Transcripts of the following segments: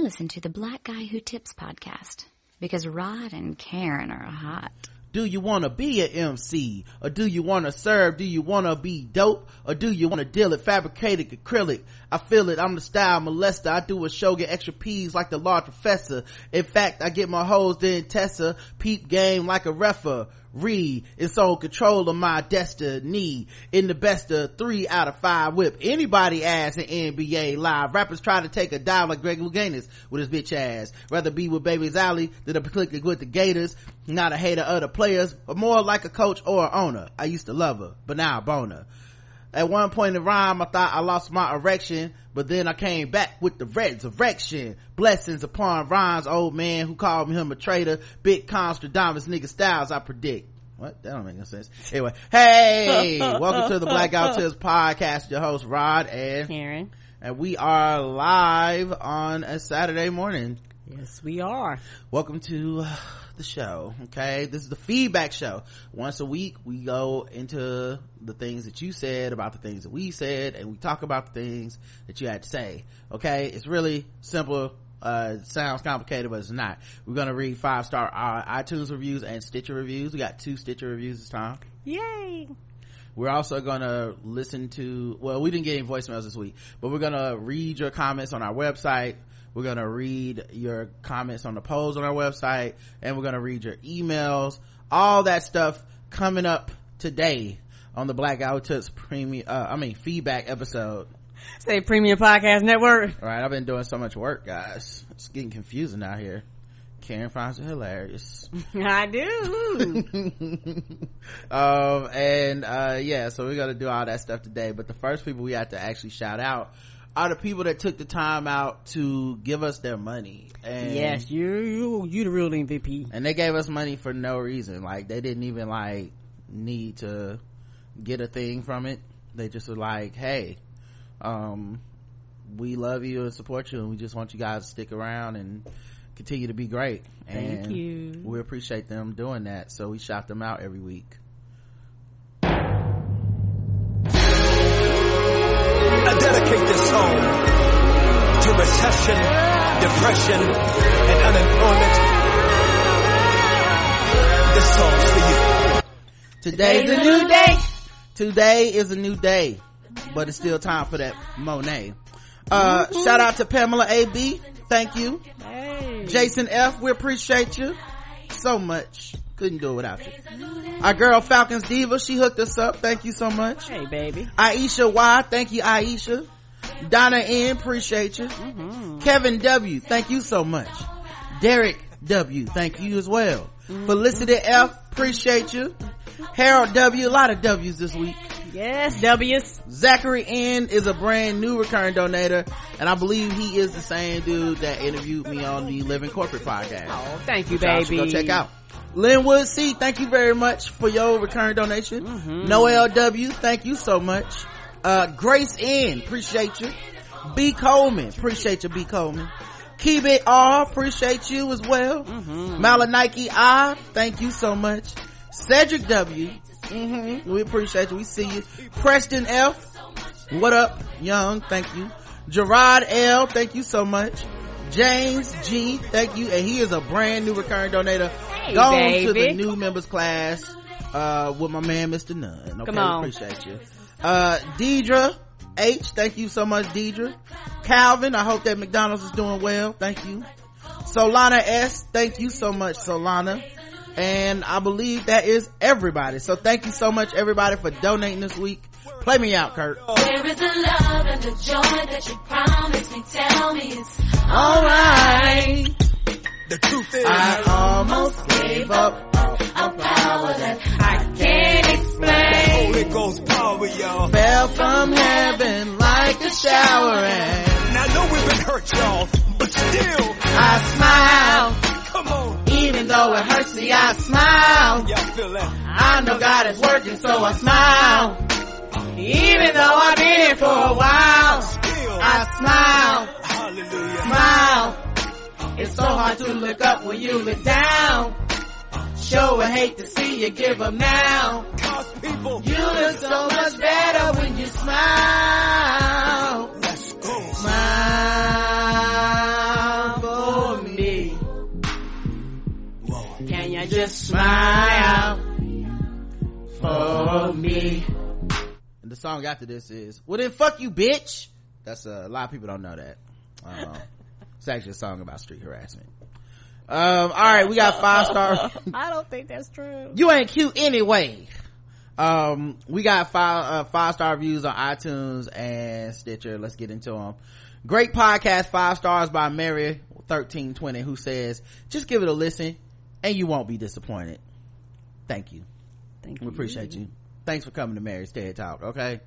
Listen to the Black Guy Who Tips podcast because Rod and Karen are hot. Do you want to be an MC? Or do you want to serve? Do you want to be dope? Or do you want to deal it fabricated acrylic? I feel it. I'm the style molester. I do a show, get extra P's like the large professor. In fact, I get my hoes then Tessa. Peep game like a refer. Read. It's on control of my destiny. In the best of three out of five whip. Anybody ass in NBA live. Rappers try to take a dive like Greg Louganis with his bitch ass. Rather be with Baby's Alley than a click with the Gators. Not a hater of the players, but more like a coach or an owner. I used to love her, but now I bone her. At one point in rhyme, I thought I lost my erection, but then I came back with the resurrection. Blessings upon rhymes, old man who called me him a traitor. Big Constradamus nigga styles, I predict. What? That don't make no sense. Anyway, hey, welcome to the Blackout Tips podcast. Your host Rod and Karen. and we are live on a Saturday morning. Yes, we are. Welcome to the show. Okay. This is the feedback show. Once a week, we go into the things that you said about the things that we said and we talk about the things that you had to say. Okay. It's really simple. Uh, sounds complicated, but it's not. We're going to read five star uh, iTunes reviews and Stitcher reviews. We got two Stitcher reviews this time. Yay. We're also gonna listen to, well, we didn't get any voicemails this week, but we're gonna read your comments on our website. We're gonna read your comments on the polls on our website, and we're gonna read your emails. All that stuff coming up today on the Black Out Tips premium, uh, I mean, feedback episode. Say Premium Podcast Network. All right, I've been doing so much work, guys. It's getting confusing out here. Karen finds it hilarious. I do. um and uh yeah so we're gonna do all that stuff today but the first people we have to actually shout out are the people that took the time out to give us their money and yes, you, you, you the real MVP. and they gave us money for no reason like they didn't even like need to get a thing from it they just were like hey um we love you and support you and we just want you guys to stick around and continue to be great Thank you. we appreciate them doing that so we shout them out every week I dedicate this song to recession, depression, and unemployment. This song's for you. Today's a new day. Today is a new day, but it's still time for that Monet. Uh, shout out to Pamela AB. Thank you. Hey. Jason F. We appreciate you so much. Couldn't do it without you. Our girl Falcons Diva, she hooked us up. Thank you so much. Hey, baby. Aisha Y, thank you, Aisha. Donna N, appreciate you. Kevin W, thank you so much. Derek W, thank you as well. Felicity F, appreciate you. Harold W, a lot of W's this week. Yes, W's. Zachary N is a brand new recurring donator, and I believe he is the same dude that interviewed me on the Living Corporate podcast. Oh, thank you, baby. Go check out. Linwood C, thank you very much for your recurring donation. Noel W, thank you so much. Uh, Grace N, appreciate you. B Coleman, appreciate you, B Coleman. Keep it R, appreciate you as well. Malanike I, thank you so much. Cedric W, hmm we appreciate you, we see you. Preston F, what up, young, thank you. Gerard L, thank you so much. James G, thank you, and he is a brand new recurring donator. Hey, Go on to the new members class, uh, with my man, Mr. Nunn. Okay, Come on. appreciate you. Uh, Deidre H, thank you so much, Deidre. Calvin, I hope that McDonald's is doing well. Thank you. Solana S, thank you so much, Solana. And I believe that is everybody. So thank you so much, everybody, for donating this week. Play me out, Kirk. Where is the love and the joy that you promised me? Tell me it's Alright. The truth is, I almost gave up. a power that I can't explain. Holy Ghost power, y'all. Fell from heaven like a shower and Now I know we've been hurt, y'all, but still, I smile. come on. Even though it hurts me, I smile. Y'all feel that? I know God is working, so I smile. Even though I've been here for a while, I smile, hallelujah. smile. It's so hard to look up when you look down. Sure would hate to see you give up now. Cause people, You look so much better when you smile. Smile. Just smile for me. And the song after this is, well then fuck you bitch. That's uh, a lot of people don't know that. Um, it's actually a song about street harassment. Um, all right, we got five star. I don't think that's true. you ain't cute anyway. Um, we got five uh, five star reviews on iTunes and Stitcher. Let's get into them. Great podcast, five stars by Mary thirteen twenty, who says, "Just give it a listen, and you won't be disappointed." Thank you. Thank We you. We appreciate you. Thanks for coming to Mary's TED Talk. Okay,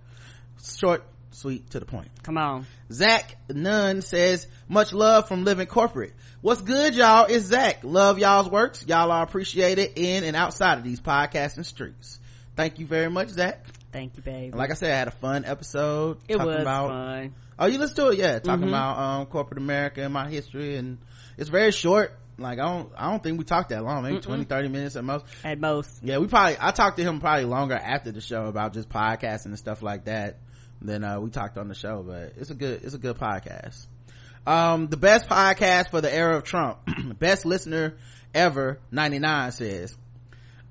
short, sweet, to the point. Come on. Zach Nunn says, much love from Living Corporate. What's good, y'all? It's Zach. Love y'all's works. Y'all are appreciated in and outside of these podcasting streets. Thank you very much, Zach. Thank you, babe. Like I said, I had a fun episode. it talking was about, fun. Oh, you listened to it? Yeah. Talking Mhm. about, um, corporate America and my history. And it's very short. Like, I don't, I don't think we talked that long. Maybe Mm-mm. 20, 30 minutes at most. At most. Yeah, we probably, I talked to him probably longer after the show about just podcasting and stuff like that than, uh, we talked on the show, but it's a good, it's a good podcast. Um, the best podcast for the era of Trump. best listener ever, 99 says.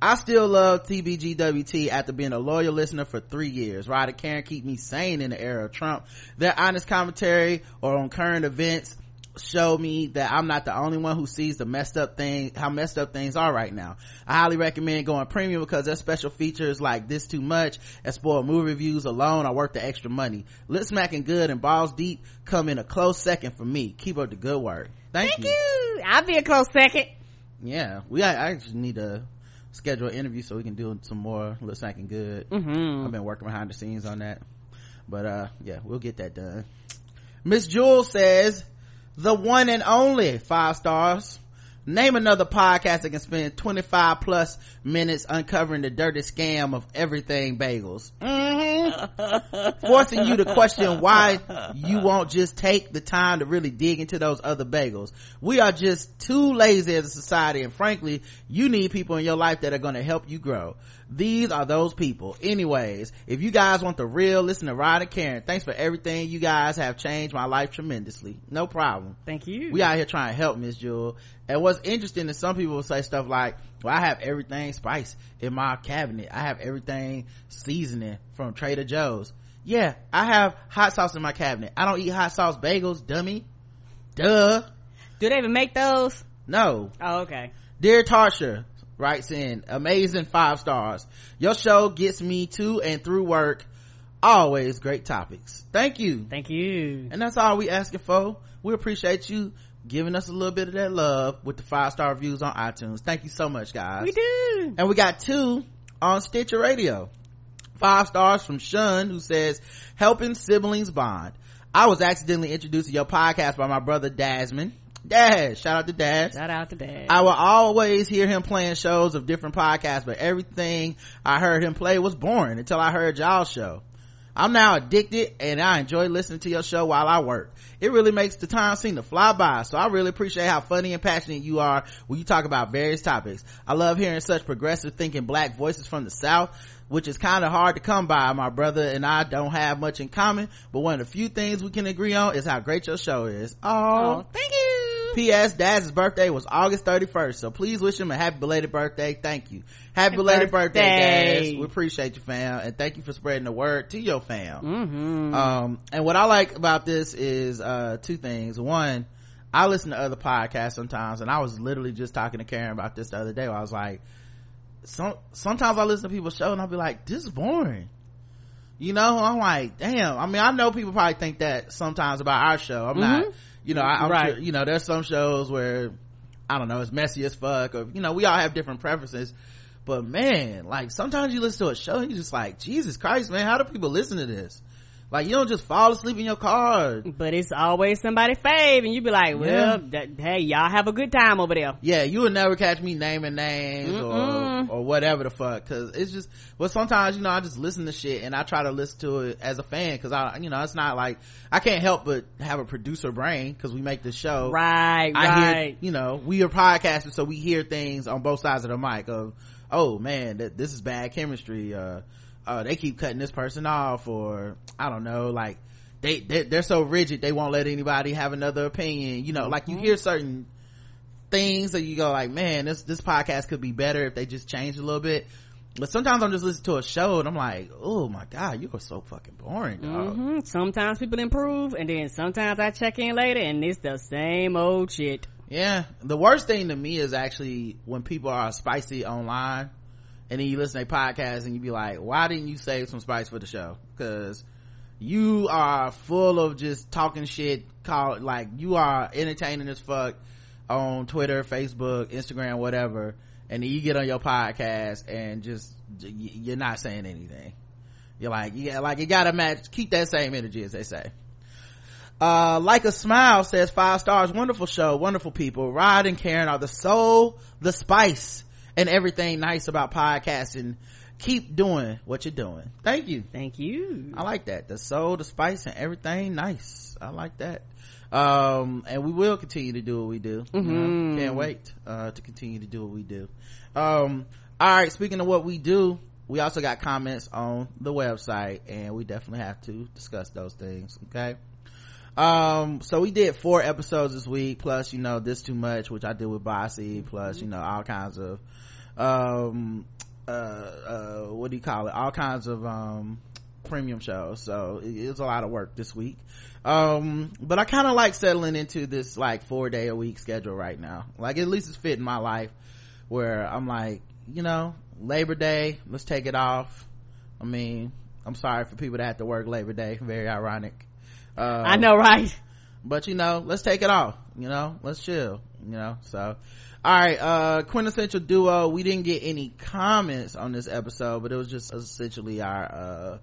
I still love TBGWT after being a loyal listener for three years. And Karen keep me sane in the era of Trump. Their honest commentary or on current events show me that I'm not the only one who sees the messed up thing, how messed up things are right now. I highly recommend going premium because their special features like this too much and spoiled movie reviews alone are worth the extra money. Lip smacking good and balls deep come in a close second for me. Keep up the good work. Thank, Thank you. I'll be a close second. Yeah, we I, I just need to schedule an interview so we can do some more lip smacking good. Mm-hmm. I've been working behind the scenes on that. But uh yeah, we'll get that done. Miss Jewel says, the one and only five stars. Name another podcast that can spend 25 plus minutes uncovering the dirty scam of everything bagels. Mm-hmm. Forcing you to question why you won't just take the time to really dig into those other bagels. We are just too lazy as a society and frankly, you need people in your life that are going to help you grow. These are those people. Anyways, if you guys want the real, listen to Rod and Karen. Thanks for everything. You guys have changed my life tremendously. No problem. Thank you. We out here trying to help Miss Jewel. And what's interesting is some people will say stuff like, well, I have everything spice in my cabinet. I have everything seasoning from Trader Joe's. Yeah, I have hot sauce in my cabinet. I don't eat hot sauce bagels, dummy. Duh. Do they even make those? No. Oh, okay. Dear Tarsha writes in, amazing five stars. Your show gets me to and through work. Always great topics. Thank you. Thank you. And that's all we asking for. We appreciate you giving us a little bit of that love with the five star reviews on iTunes. Thank you so much, guys. We do. And we got two on Stitcher Radio. Five stars from Shun who says, helping siblings bond. I was accidentally introduced to your podcast by my brother Dasman. Dash, shout out to Dash. Shout out to Dad. I will always hear him playing shows of different podcasts, but everything I heard him play was boring until I heard y'all's show. I'm now addicted and I enjoy listening to your show while I work. It really makes the time seem to fly by. So I really appreciate how funny and passionate you are when you talk about various topics. I love hearing such progressive thinking black voices from the South, which is kind of hard to come by. My brother and I don't have much in common, but one of the few things we can agree on is how great your show is. oh, thank you. P.S. Dad's birthday was August 31st, so please wish him a happy belated birthday. Thank you. Happy, belated birthday, birthday. Daz. We appreciate you, fam, and thank you for spreading the word to your fam. Mm-hmm. Um, and what I like about this is, uh, two things. One, I listen to other podcasts sometimes, and I was literally just talking to Karen about this the other day. I was like, some, sometimes I listen to people's show and I'll be like, this is boring. You know, I'm like, damn. I mean, I know people probably think that sometimes about our show. I'm not, you know, I, I'm Right. sure, you know, there's some shows where, I don't know, it's messy as fuck or, you know, we all have different preferences. But man, like sometimes you listen to a show and you're just like, Jesus Christ, man, how do people listen to this? Like you don't just fall asleep in your car. But it's always somebody fave, and you be like, well, Yeah. that, hey, y'all have a good time over there. Yeah, you would never catch me naming names or, Mm-mm. or whatever the fuck. Cause it's just, well sometimes, you know, I just listen to shit and I try to listen to it as a fan. Cause I, you know, it's not like, I can't help but have a producer brain cause we make the show. Right, I right. hear, you know, we are podcasters, so we hear things on both sides of the mic of, oh man, that this is bad chemistry. Uh, uh, they keep cutting this person off, or I don't know, like they, they they're so rigid they won't let anybody have another opinion. You know, like you hear certain things that you go like man this this podcast could be better if they just changed a little bit but sometimes i'm just listening to a show and i'm like oh my god you are so fucking boring dog. hmm Sometimes people improve, and then sometimes I check in later, and it's the same old shit. Yeah. The worst thing to me is actually when people are spicy online and then you listen to their podcast and you be like, why didn't you save some spice for the show? Cause you are full of just talking shit called like you are entertaining as fuck on Twitter, Facebook, Instagram, whatever. And then you get on your podcast and just you're not saying anything. You're like, yeah, like you gotta match, keep that same energy as they say. Uh, like a smile says five stars, wonderful show, wonderful people. Rod and Karen are the soul, the spice, and everything nice about podcasting. Keep doing what you're doing. Thank you. Thank you. I like that. The soul, the spice, and everything nice. I like that. Um, and we will continue to do what we do. You know, Mhm. can't wait, uh, to continue to do what we do. Um, all right. Speaking of what we do, we also got comments on the website and we definitely have to discuss those things. Okay. Um, so we did four episodes this week, plus, you know, this too much, which I did with Bossy, plus, you know, all kinds of, um, uh, uh, what do you call it? All kinds of, um, premium shows. So it, it was a lot of work this week. Um, but I kind of like settling into this like four day a week schedule right now. Like at least it's fitting my life where I'm like, you know, Labor Day, let's take it off. I mean, I'm sorry for people that have to work Labor Day. Very ironic. Uh, I know, right? but you know let's take it off you know? Let's chill you know? So all right uh quintessential duo we didn't get any comments on this episode but it was just essentially our uh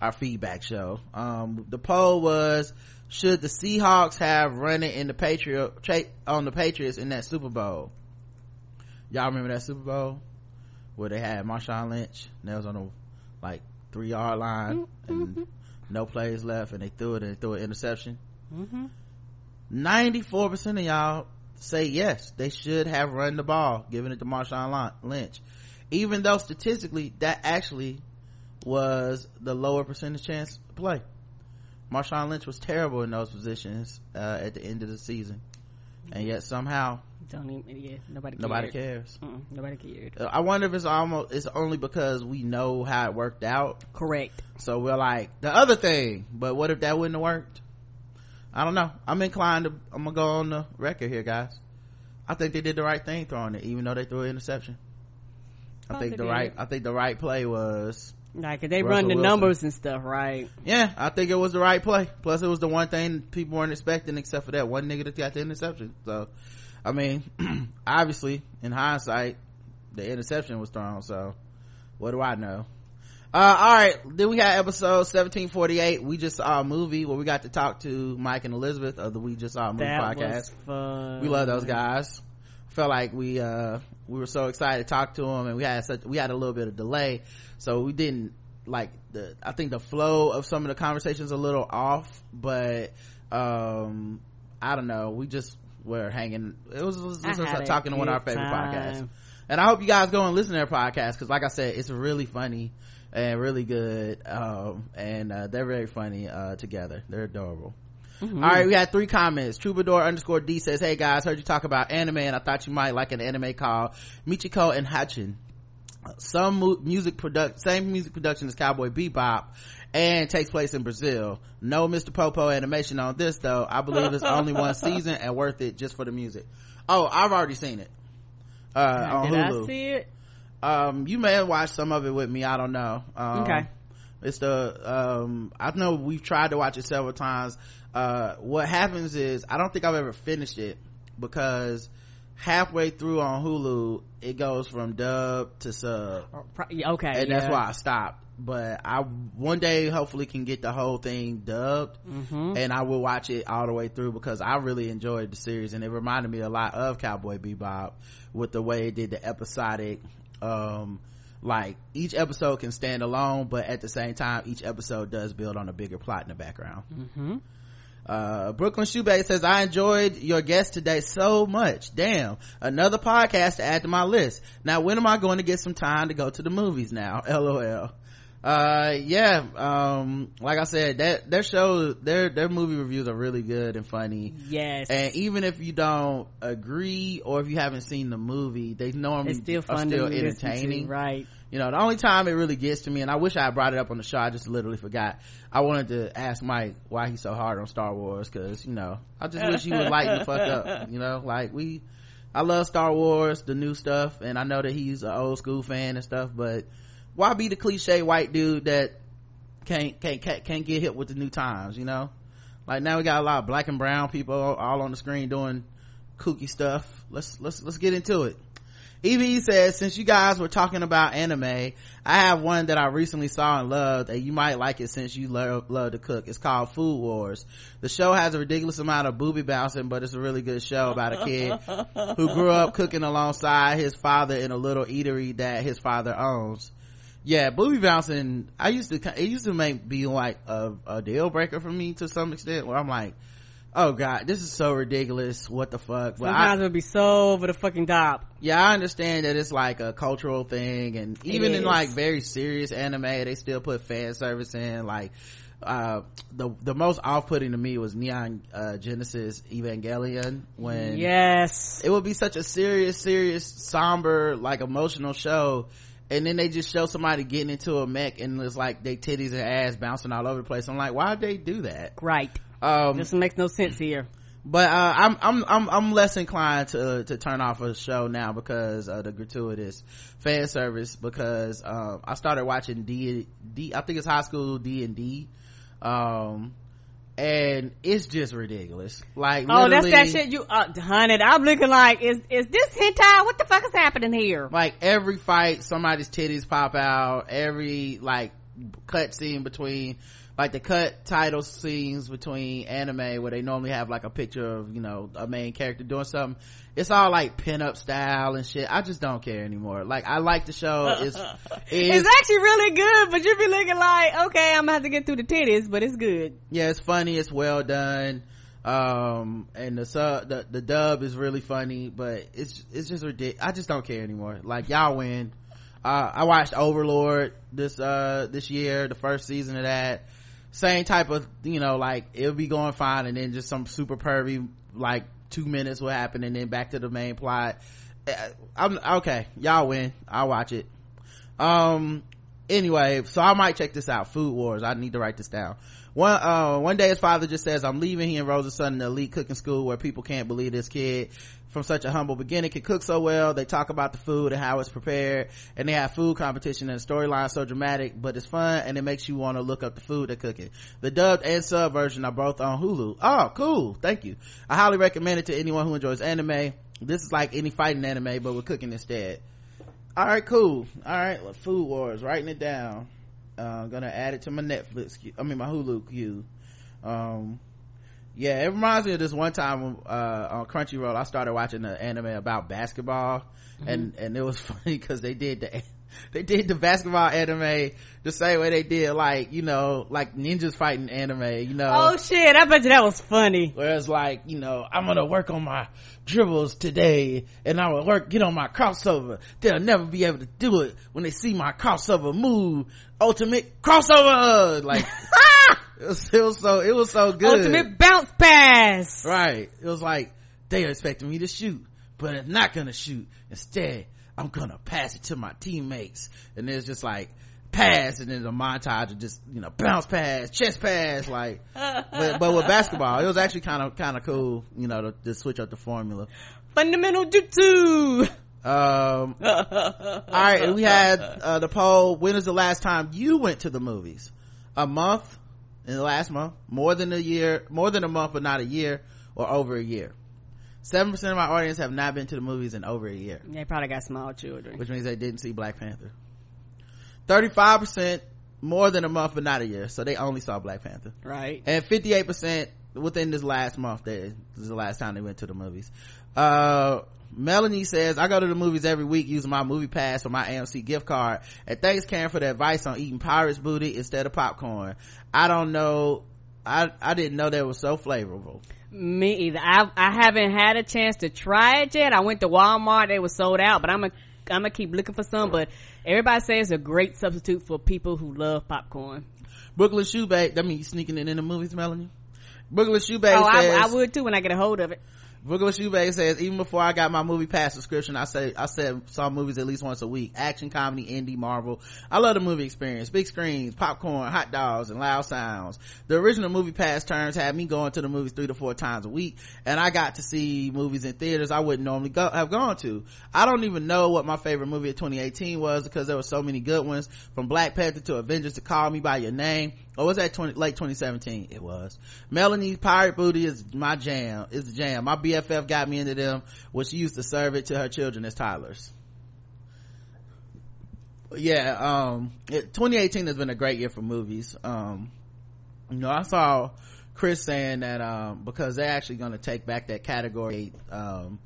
our feedback show. Um the poll was should the seahawks have running in the patriot on the patriots in that super bowl? Y'all remember that super bowl? Where they had marshawn lynch and they was on the like three yard line and no plays left and they threw it and they threw an interception 94% of y'all say yes, they should have run the ball, giving it to Marshawn Lynch. Even though statistically, that actually was the lower percentage chance to play. Marshawn Lynch was terrible in those positions, uh, at the end of the season. And yet somehow, Don't even, yeah, nobody cared. nobody cares. Mm-mm, nobody cared. Uh, I wonder if it's almost, it's only because we know how it worked out. Correct. So we're like, the other thing, but what if that wouldn't have worked? I don't know. I'm inclined to, I'm gonna go on the record here, guys. I think they did the right thing throwing it, even though they threw an interception. I think the right. I think the right play was, Like, they Russell run the Wilson. numbers and stuff, right? yeah, I think it was the right play. Plus it was the one thing people weren't expecting except for that one nigga that got the interception. So, I mean, obviously, in hindsight, the interception was thrown, so what do I know? Uh, all right. Then we had episode 1748. We just saw a movie where we got to talk to Mike and Elizabeth of the We Just Saw a Movie That podcast. We love those guys. Felt like we, uh, we were so excited to talk to them and we had such, we had a little bit of delay. So we didn't like the, I think the flow of some of the conversations a little off, but, um, I don't know. We just were hanging. It was, was, was talking to one of our favorite time. podcasts. And I hope you guys go and listen to their podcast because like I said, it's really funny and really good. Um, and, uh, they're very funny, uh, together. They're adorable. All right, we had three comments. Troubadour underscore D says, Hey guys, heard you talk about anime and I thought you might like an anime called Michiko and Hatchin. Some mu- music product, same music production as Cowboy Bebop and takes place in Brazil. No Mr. Popo animation on this though. I believe it's only one season and worth it just for the music. Oh, I've already seen it. Uh, on Hulu. Did I see it? um you may have watched some of it with me i don't know um, Okay. it's the um i know we've tried to watch it several times uh what happens is i don't think i've ever finished it because halfway through on hulu it goes from dub to sub yeah, Okay. and that's why i stopped but i one day hopefully can get the whole thing dubbed Mm-hmm. and I will watch it all the way through because I really enjoyed the series and it reminded me a lot of Cowboy Bebop with the way it did the episodic um like each episode can stand alone but at the same time each episode does build on a bigger plot in the background. Mm-hmm. uh brooklyn shoebay says i enjoyed your guest today so much. Damn another podcast to add to my list. Now when am i going to get some time to go to the movies now? Lol uh yeah um like i said that their show their their movie reviews are really good and funny Yes. and even if you don't agree or if you haven't seen the movie they normally it's still are still listen to, entertaining right? you know the only time it really gets to me and i wish i had brought it up on the show i just literally forgot i wanted to ask mike why he's so hard on star wars because you know i just wish he would lighten the fuck up you know like we i love star wars the new stuff and i know that he's an old school fan and stuff but why be the cliche white dude that can't can't can't, can't get hit with the new times you know like now we got a lot of black and brown people all on the screen doing kooky stuff let's let's let's get into it Evie says, since you guys were talking about anime, I have one that I recently saw and loved, and you might like it since you love, love to cook. It's called Food Wars. The show has a ridiculous amount of booby bouncing, but it's a really good show about a kid who grew up cooking alongside his father in a little eatery that his father owns. Yeah, booby bouncing, I used to, it used to make, be like a, a deal breaker for me to some extent, where I'm like, oh god, this is so ridiculous, what the fuck. But I- Sometimes it'll be so over the fucking top. yeah i understand that it's like a cultural thing and even in like very serious anime they still put fan service in like uh the the most off-putting to me was neon uh genesis evangelion when Yes. it would be such a serious serious somber like emotional show and then they just show somebody getting into a mech and it's like they titties and ass bouncing all over the place i'm like why'd they do that Right. um This makes no sense here. but uh, I'm I'm I'm I'm less inclined to to turn off a show now because of the gratuitous fan service. Because um, I started watching D D. I think it's High School D and D, um, and it's just ridiculous. Like Oh, that's that shit you, uh, honey, I'm looking like, is, is this hentai? What the fuck is happening here? Like every fight, somebody's titties pop out. Every like cut scene between like the cut title scenes between anime where they normally have like a picture of you know a main character doing something. It's all like pin-up style and shit. I just don't care anymore. Like i like the show. It's it's, It's actually really good, but you be looking like, okay, I'm gonna have to get through the titties, but it's good. yeah it's funny. It's well done. Um and the sub the, the dub is really funny but it's it's just ridiculous i just don't care anymore. Like y'all win. Uh i watched overlord this uh this year the first season of that same type of you know like it'll be going fine and then just some super pervy like two minutes will happen and then back to the main plot. Uh, i'm okay y'all win. I'll watch it. Um anyway so i might check this out. Food wars. I need to write this down. One uh one day his father just says i'm leaving he enrolls his son in an elite cooking school where people can't believe this kid from such a humble beginning can cook so well. They talk about the food and how it's prepared and they have food competition and storyline so dramatic but it's fun and it makes you want to look up the food they're cooking. The dubbed and sub version are both on hulu. Oh cool. Thank you. I highly recommend it to anyone who enjoys anime. This is like any fighting anime but with cooking instead. All right cool. All right well, food wars writing it down. Uh, i'm gonna add it to my netflix i mean my hulu queue. Um yeah it reminds me of this one time uh on crunchyroll i started watching an anime about basketball and and it was funny because they did the they did the basketball anime the same way they did like you know like ninjas fighting anime you know Oh shit, I bet you that was funny. Whereas like, you know, I'm gonna work on my dribbles today and I will work, get on my crossover. They'll never be able to do it when they see my crossover move. Ultimate crossover! Like, it was, it was so, it was so good. Ultimate bounce pass. Right. It was like, they are expecting me to shoot, but I'm not gonna shoot. Instead, I'm gonna pass it to my teammates. And it's just like, pass and then the montage of just, you know, bounce pass, chest pass, like, but, but with basketball, it was actually kind of, kind of cool, you know, to, to switch up the formula. Fundamental jutsu. Um, all right, we had, uh, the poll, when is the last time you went to the movies? A month? In the last month? More than a year, more than a month, but not a year, or over a year? 7% of my audience have not been to the movies in over a year, They probably got small children. which means they didn't see Black Panther. 35% more than a month, but not a year, so they only saw Black Panther. Right. And 58% within this last month, that this is the last time they went to the movies. Uh, Melanie says, I go to the movies every week using my movie pass or my AMC gift card. And thanks Karen for the advice on eating pirate's booty instead of popcorn. I don't know, I, I didn't know that was so flavorful. Me either. I I haven't had a chance to try it yet. I went to Walmart. They were sold out, but I'm gonna I'm gonna keep looking for some, but everybody says it's a great substitute for people who love popcorn. Brooklyn Shoebake, that means sneaking it in the movies, Melanie. Brooklyn Shoebake Oh, I, I would too when I get a hold of it. Brooklyn Shoebake says, even before I got my movie pass subscription, I say, I said, saw movies at least once a week. Action, comedy, indie, Marvel. I love the movie experience. Big screens, popcorn, hot dogs, and loud sounds. The original movie pass terms had me going to the movies three to four times a week, and I got to see movies in theaters I wouldn't normally go, have gone to. I don't even know what my favorite movie of 2018 was because there were so many good ones, from Black Panther to Avengers to Call Me By Your Name. Or was that 20, late 2017? It was. Melanie's Pirate Booty is my jam. It's the jam. My BFF got me into them when she used to serve it to her children as toddlers. Yeah, um, it, 2018 has been a great year for movies. Um, you know, I saw Chris saying that, um, because they're actually going to take back that category, um,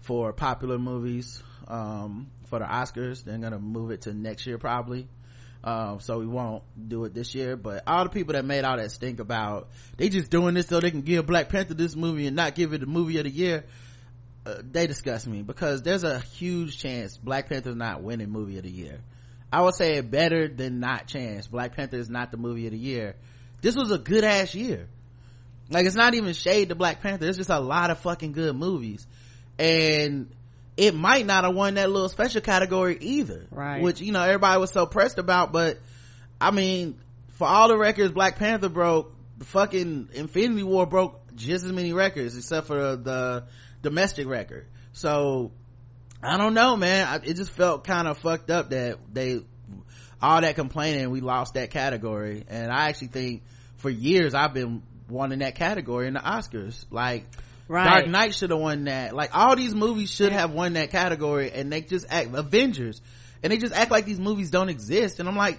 for popular movies, um, for the Oscars. They're going to move it to next year probably. Um, so we won't do it this year, but all the people that made all that stink about, they just doing this so they can give Black Panther this movie and not give it the movie of the year. Uh, they disgust me because there's a huge chance Black Panther's not winning movie of the year. I would say better than not chance. Black Panther is not the movie of the year. This was a good ass year. Like it's not even shade to Black Panther. It's just a lot of fucking good movies. And it might not have won that little special category either. Right. Which, you know, everybody was so pressed about, but I mean, for all the records Black Panther broke, the fucking Infinity War broke just as many records except for the domestic record. So, I don't know, man. I, it just felt kind of fucked up that they, all that complaining, we lost that category. And I actually think for years I've been wanting that category in the Oscars. Like, Right. Dark Knight should have won that. Like, all these movies should have won that category and they just act, Avengers, and they just act like these movies don't exist. And I'm like,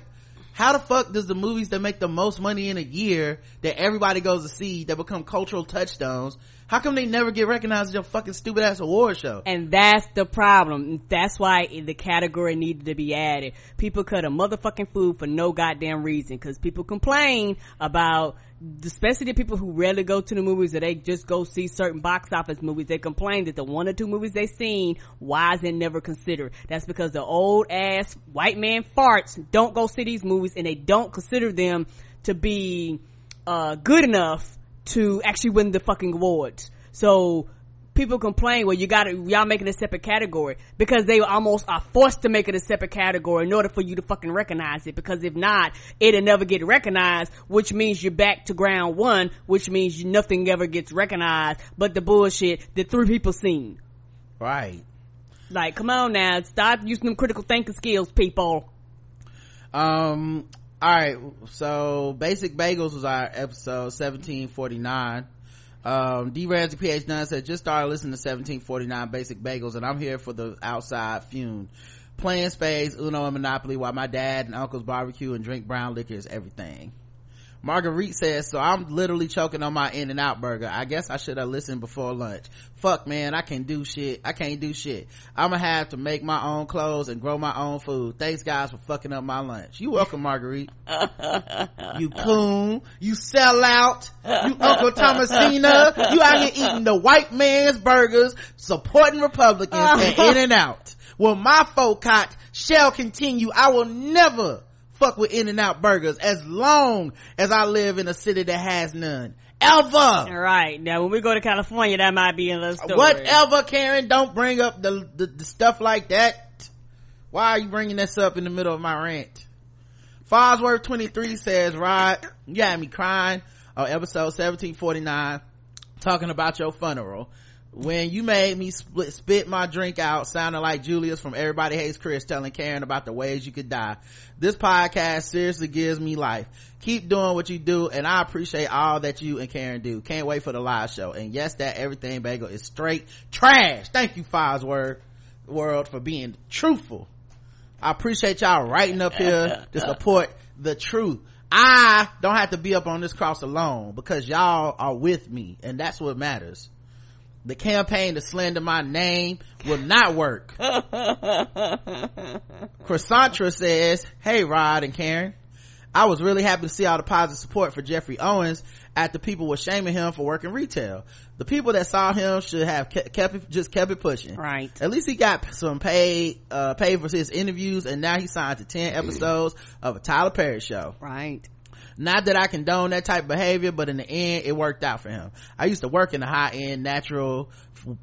how the fuck does the movies that make the most money in a year that everybody goes to see that become cultural touchstones how come they never get recognized at your fucking stupid ass award show And that's the problem. That's why the category needed to be added. People cut a motherfucking food for no goddamn reason. Cause people complain about, especially the people who rarely go to the movies or they just go see certain box office movies. They complain that the one or two movies they seen, why is it never considered? That's because the old ass white man farts don't go see these movies and they don't consider them to be, uh, good enough to actually win the fucking awards. So people complain, well, you got to y'all making a separate category because they almost are forced to make it a separate category in order for you to fucking recognize it. Because if not, it'll never get recognized, which means you're back to ground one, which means you, nothing ever gets recognized but the bullshit that three people seen. right Like, come on now, stop using them critical thinking skills, people. um all right so basic bagels was our episode 1749 um d ramsey ph9 said just started listening to 1749 basic bagels and i'm here for the outside fume. Playing spades uno and monopoly while my dad and uncles barbecue and drink brown liquor is everything Marguerite says, so I'm literally choking on my in and out burger. I guess I should have listened before lunch. Fuck man, I can't do shit. I can't do shit. I'ma have to make my own clothes and grow my own food. Thanks guys for fucking up my lunch. You welcome, Marguerite. you coon. You sell out. You Uncle Thomasina. You out here eating the white man's burgers, supporting Republicans and in and out. Well, my focot shall continue. I will never fuck with in and out burgers as long as I live in a city that has none. Ever. All right. Now, when we go to California, that might be another story. Whatever, Karen. Don't bring up the, the, the stuff like that. Why are you bringing this up in the middle of my rant? Fosworth 23 says, Rod, you had me crying on episode 1749 talking about your funeral. When you made me split, spit my drink out sounding like Julius from Everybody Hates Chris telling Karen about the ways you could die. This podcast seriously gives me life. Keep doing what you do and I appreciate all that you and Karen do. Can't wait for the live show. And yes, that everything bagel is straight trash. Thank you, Fosworth world for being truthful. I appreciate y'all writing up here to support the truth. I don't have to be up on this cross alone because y'all are with me and that's what matters. The campaign to slander my name will not work. Cassandra says, Hey Rod and Karen, I was really happy to see all the positive support for Jeffrey Owens after people were shaming him for working retail. The people that saw him should have kept, kept it, just kept it pushing. Right. At least he got some paid, uh, paid for his interviews and now he signed to 10 episodes of a Tyler Perry show. Right. Not that I condone that type of behavior, but in the end, it worked out for him. I used to work in a high-end natural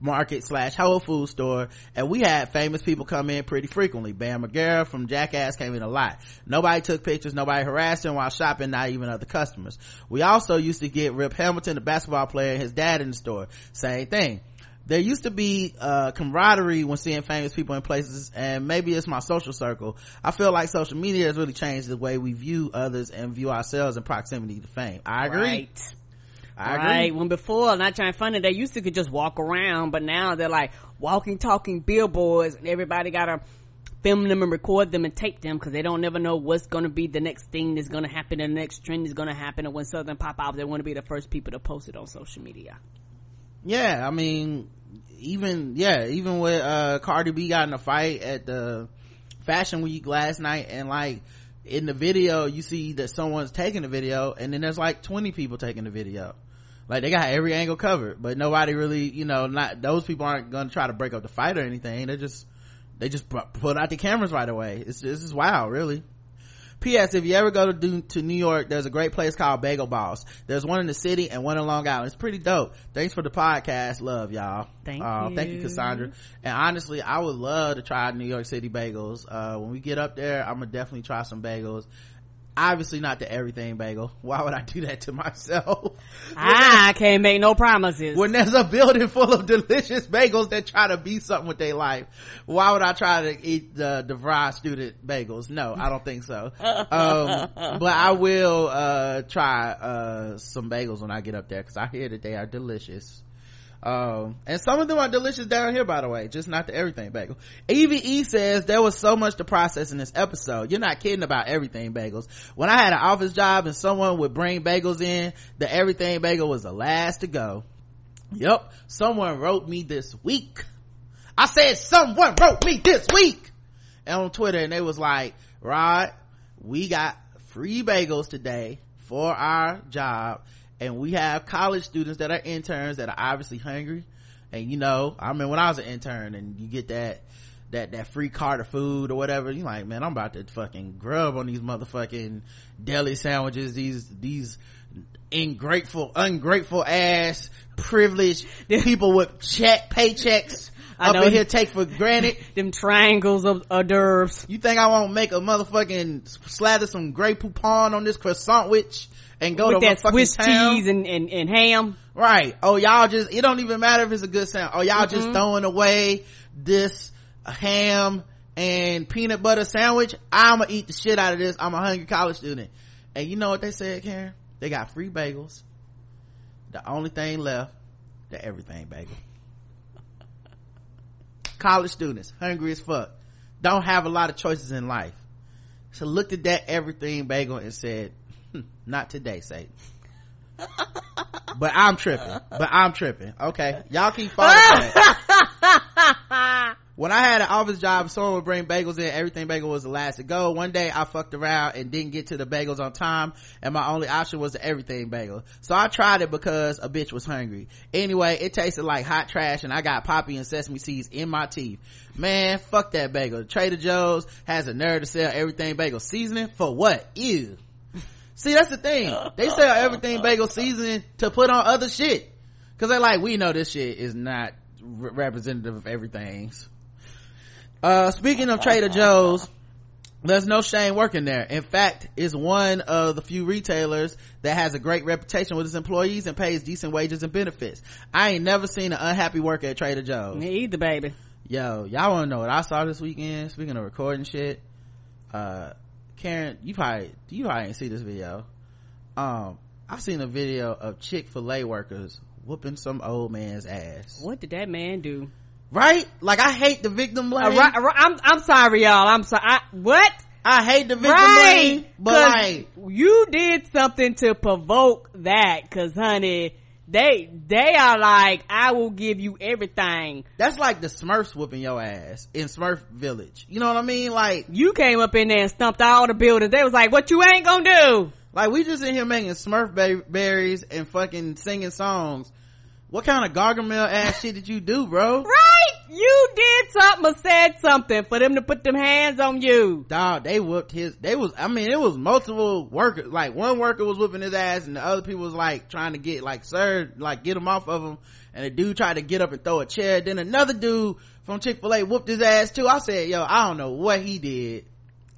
market slash Whole Food store, and we had famous people come in pretty frequently. Bam Margera from Jackass came in a lot. Nobody took pictures, nobody harassed him while shopping, not even other customers. We also used to get Rip Hamilton, the basketball player, and his dad in the store. Same thing there used to be uh, camaraderie when seeing famous people in places and maybe it's my social circle i feel like social media has really changed the way we view others and view ourselves in proximity to fame i agree Right. i agree Right. When before, not trying to funny, they used to could just walk around, but now they're like walking, talking billboards, and everybody gotta film them and record them and tape them because they don't never know what's gonna be the next thing that's gonna happen, the next trend is gonna happen, and when something pop out, they want to be the first people to post it on social media. Yeah i mean even yeah even with uh cardi b got in a fight at the fashion week last night and like in the video you see that someone's taking the video and then there's like 20 people taking the video. Like they got every angle covered but nobody really you know not those people aren't gonna try to break up the fight or anything. They just they just pu- put out the cameras right away. It's this is wild really P.S. If you ever go to do, to New York, there's a great place called Bagel Boss. There's one in the city and one in Long Island. It's pretty dope. Thanks for the podcast. Love y'all. Thank uh, Thank you, you. Cassandra. And honestly, I would love to try New York City bagels. Uh, when we get up there, I'm gonna definitely try some bagels. Obviously not the everything bagel. Why would I do that to myself? I can't make no promises. when there's a building full of delicious bagels that try to be something with their life, why would I try to eat the DeVry student bagels? No, I don't think so. Um, but I will, uh, try, uh, some bagels when I get up there because I hear that they are delicious. Um, and some of them are delicious down here, by the way, just not the everything bagel. EVE says there was so much to process in this episode. You're not kidding about everything bagels. When I had an office job and someone would bring bagels in, the everything bagel was the last to go. Yep. Someone wrote me this week. I said someone wrote me this week. And on Twitter and they was like, Rod, we got free bagels today for our job and we have college students that are interns that are obviously hungry. And you know, I mean when I was an intern and you get that that that free cart of food or whatever, you're like, man, I'm about to fucking grub on these motherfucking deli sandwiches, these these ingrateful, ungrateful ass, privileged people with check paychecks I up know. in here take for granted. Them triangles of hors d'oeuvres. You think I won't make a motherfucking slather some Grey Poupon on this croissant witch and go With to that fucking Swiss town? cheese and, and, and ham. Right. Oh, y'all just, it don't even matter if it's a good sound. Oh, y'all just throwing away this ham and peanut butter sandwich. I'ma eat the shit out of this. I'm a hungry college student. And you know what they said, Karen? They got free bagels. The only thing left, the everything bagel. college students, hungry as fuck, don't have a lot of choices in life. So looked at that everything bagel and said, "Hmm, not today, Satan. but I'm tripping. But I'm tripping. Okay. Y'all keep following. When I had an office job, someone would bring bagels in. Everything bagel was the last to go. One day I fucked around and didn't get to the bagels on time and my only option was the everything bagel. So I tried it because a bitch was hungry. Anyway, it tasted like hot trash and I got poppy and sesame seeds in my teeth. Man, fuck that bagel. Trader Joe's has a nerve to sell everything bagel seasoning for what? Ew. See, that's the thing. They sell everything bagel seasoning to put on other shit. Cause they're like, we know this shit is not re- representative of everything's. Uh, speaking of Trader Joe's, there's no shame working there. In fact, it's one of the few retailers that has a great reputation with its employees and pays decent wages and benefits. I ain't never seen an unhappy worker at Trader Joe's. Me either, baby. Yo, y'all wanna know what I saw this weekend? Speaking of recording shit, uh, Karen, you probably, you probably ain't see this video. Um, I've seen a video of Chick-fil-A workers whooping some old man's ass. What did that man do? Right? Like I hate the victim blame. Uh, right, right, I'm, I'm sorry, y'all. I'm sorry. I, what? I hate the victim right. blame, but like, you did something to provoke that. Cause honey, they they are like, I will give you everything. That's like the Smurfs whooping your ass in Smurf Village. You know what I mean? Like, You came up in there and stumped all the buildings. They was like, what you ain't gonna do? like we just in here making Smurf ba- berries and fucking singing songs. What kind of Gargamel ass shit did you do, bro? Right? You did something or said something for them to put them hands on you. Dog, they whooped his, they was, I mean, it was multiple workers, like one worker was whooping his ass and the other people was like trying to get, like, sir, like get him off of him. And the dude tried to get up and throw a chair. Then another dude from Chick-fil-A whooped his ass too. I said, yo, I don't know what he did,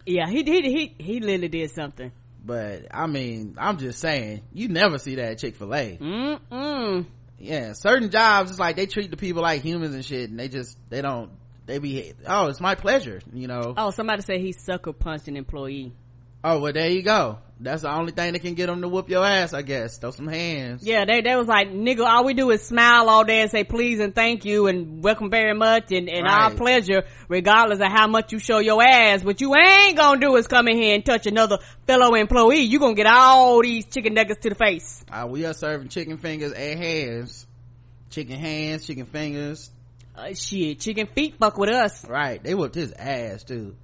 Yeah, he did. He he literally did something. but I mean, I'm just saying, you never see that at Chick-fil-A. Mm mm. Yeah, certain jobs, it's like they treat the people like humans and shit and they just, they don't, they be, oh, it's my pleasure, you know. Oh, somebody said he sucker punched an employee. Oh, well, there you go. That's the only thing that can get them to whoop your ass, I guess. Throw some hands. Yeah, they they was like, nigga, all we do is smile all day and say please and thank you and welcome very much and, and our pleasure, regardless of how much you show your ass. What you ain't gonna do is come in here and touch another fellow employee. You gonna get all these chicken nuggets to the face. Uh, we are serving chicken fingers and hands. Chicken hands, chicken fingers. Uh, shit, chicken feet fuck with us. Right. They whooped his ass too.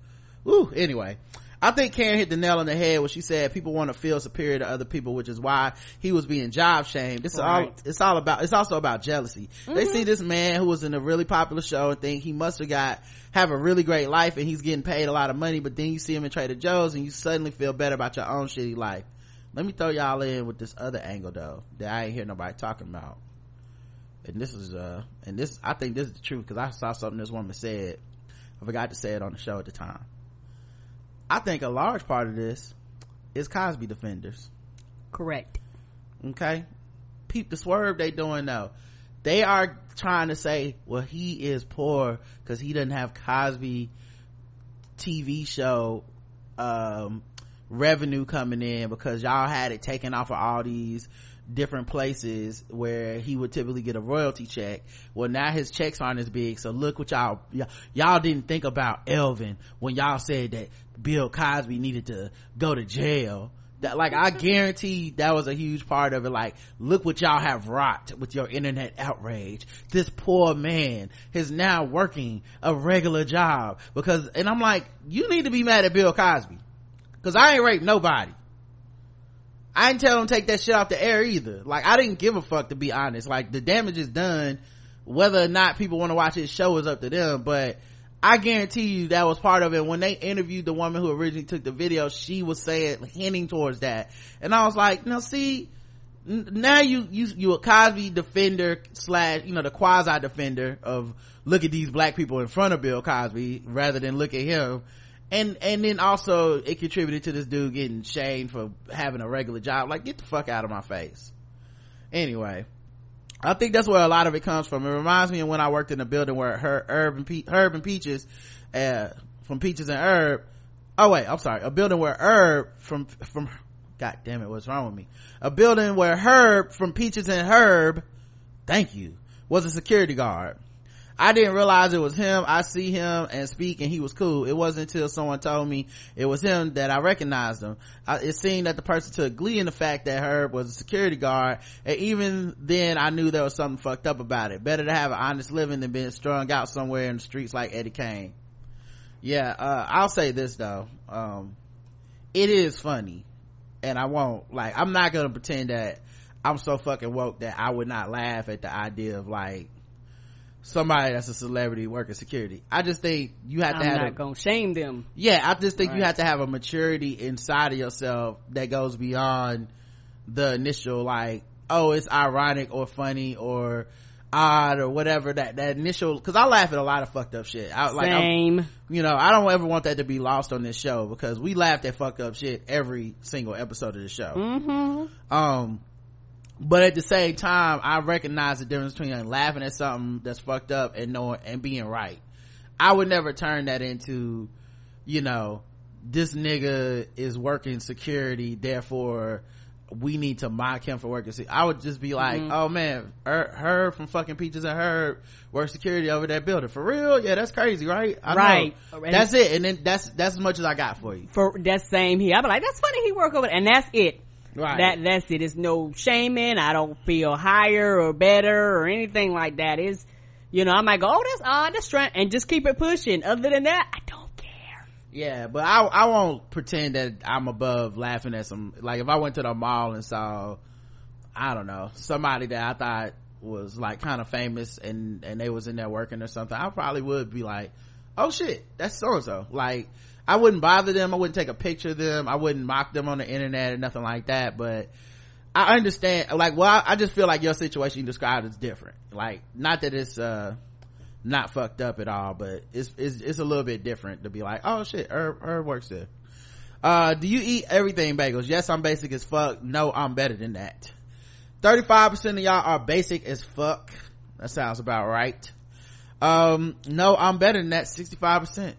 Ooh, Anyway. I think Karen hit the nail on the head when she said people want to feel superior to other people, which is why he was being job shamed. It's all, Right. it's all about, it's also about jealousy. They see this man who was in a really popular show and think he must have got, have a really great life and he's getting paid a lot of money, but then you see him in Trader Joe's and you suddenly feel better about your own shitty life. Let me throw y'all in with this other angle though, that I ain't hear nobody talking about. And this is, uh, and this, I think this is the truth because I saw something this woman said. I forgot to say it on the show at the time. I think a large part of this is Cosby defenders. Correct. Okay. Peep the swerve they doing though. They are trying to say, well, he is poor because he doesn't have Cosby TV show, um, revenue coming in because y'all had it taken off of all these different places where he would typically get a royalty check. Well, now his checks aren't as big. So look what y'all, y'all, didn't think about Elvin when y'all said that Bill Cosby needed to go to jail. That, like, I guarantee that was a huge part of it. Like, look what y'all have wrought with your internet outrage. This poor man is now working a regular job because, and I'm like, you need to be mad at Bill Cosby. Cause I ain't raped nobody. I didn't tell them take that shit off the air either. Like, I didn't give a fuck to be honest. Like, the damage is done. Whether or not people want to watch his show is up to them, but I guarantee you that was part of it. When they interviewed the woman who originally took the video, she was saying, hinting towards that. And I was like, now see, now you, you, you a Cosby defender slash, you know, the quasi defender of look at these black people in front of Bill Cosby rather than look at him. And, and then also it contributed to this dude getting shamed for having a regular job. Like, get the fuck out of my face. Anyway. I think that's where a lot of it comes from. It reminds me of when I worked in a building where Her, Herb and Pe- Herb and Peaches, uh, from Peaches and Herb. Oh wait, I'm sorry. A building where Herb from, from, god damn it, what's wrong with me? A building where Herb from Peaches and Herb, thank you, was a security guard. I didn't realize it was him. I see him and speak and he was cool. It wasn't until someone told me it was him that I recognized him. I, it seemed that the person took glee in the fact that Herb was a security guard. And even then I knew there was something fucked up about it. Better to have an honest living than being strung out somewhere in the streets like Eddie King. Yeah, uh, I'll say this though. Um, it is funny and I won't, like, I'm not gonna pretend that I'm so fucking woke that I would not laugh at the idea of like, somebody that's a celebrity working security. I just think you have to have. I'm to have not a, gonna shame them. yeah, I just think you have to have a maturity inside of yourself that goes beyond the initial like, oh, it's ironic or funny or odd or whatever that that initial because I laugh at a lot of fucked up shit. I, like I'm- Same. you know, I don't ever want that to be lost on this show because we laughed at fucked up shit every single episode of the show. Mm-hmm. Um, but at the same time, I recognize the difference between laughing at something that's fucked up and knowing and being right. I would never turn that into, you know, this nigga is working security, therefore we need to mock him for working. Se- I would just be like, Mm-hmm. oh man, her, her from fucking Peaches and Herb work security over that building for real. Yeah, that's crazy, right? I know. Right. That's it. And then that's that's as much as I got for you. For that same here, I be like, that's funny. He work over, there. and that's it. Right. That that's it. It's no shaming. I don't feel higher or better or anything like that. Is you know, I might go, oh, that's odd, that's strange, and just keep it pushing. Other than that, I don't care. Yeah, but I I won't pretend that I'm above laughing at some like if I went to the mall and saw I don't know, somebody that I thought was like kind of famous and and they was in there working or something, I probably would be like, "Oh shit, that's so and so." Like I wouldn't bother them, I wouldn't take a picture of them, I wouldn't mock them on the internet or nothing like that, but I understand like well I, just feel like your situation you described is different. Like not that it's uh not fucked up at all, but it's, it's, it's a little bit different to be like, oh shit, Herb, Herb works there. Uh, do you eat everything bagels? Yes, I'm basic as fuck. No, I'm better than that. 35% of y'all are basic as fuck. That sounds about right. Um, no, I'm better than that, 65%.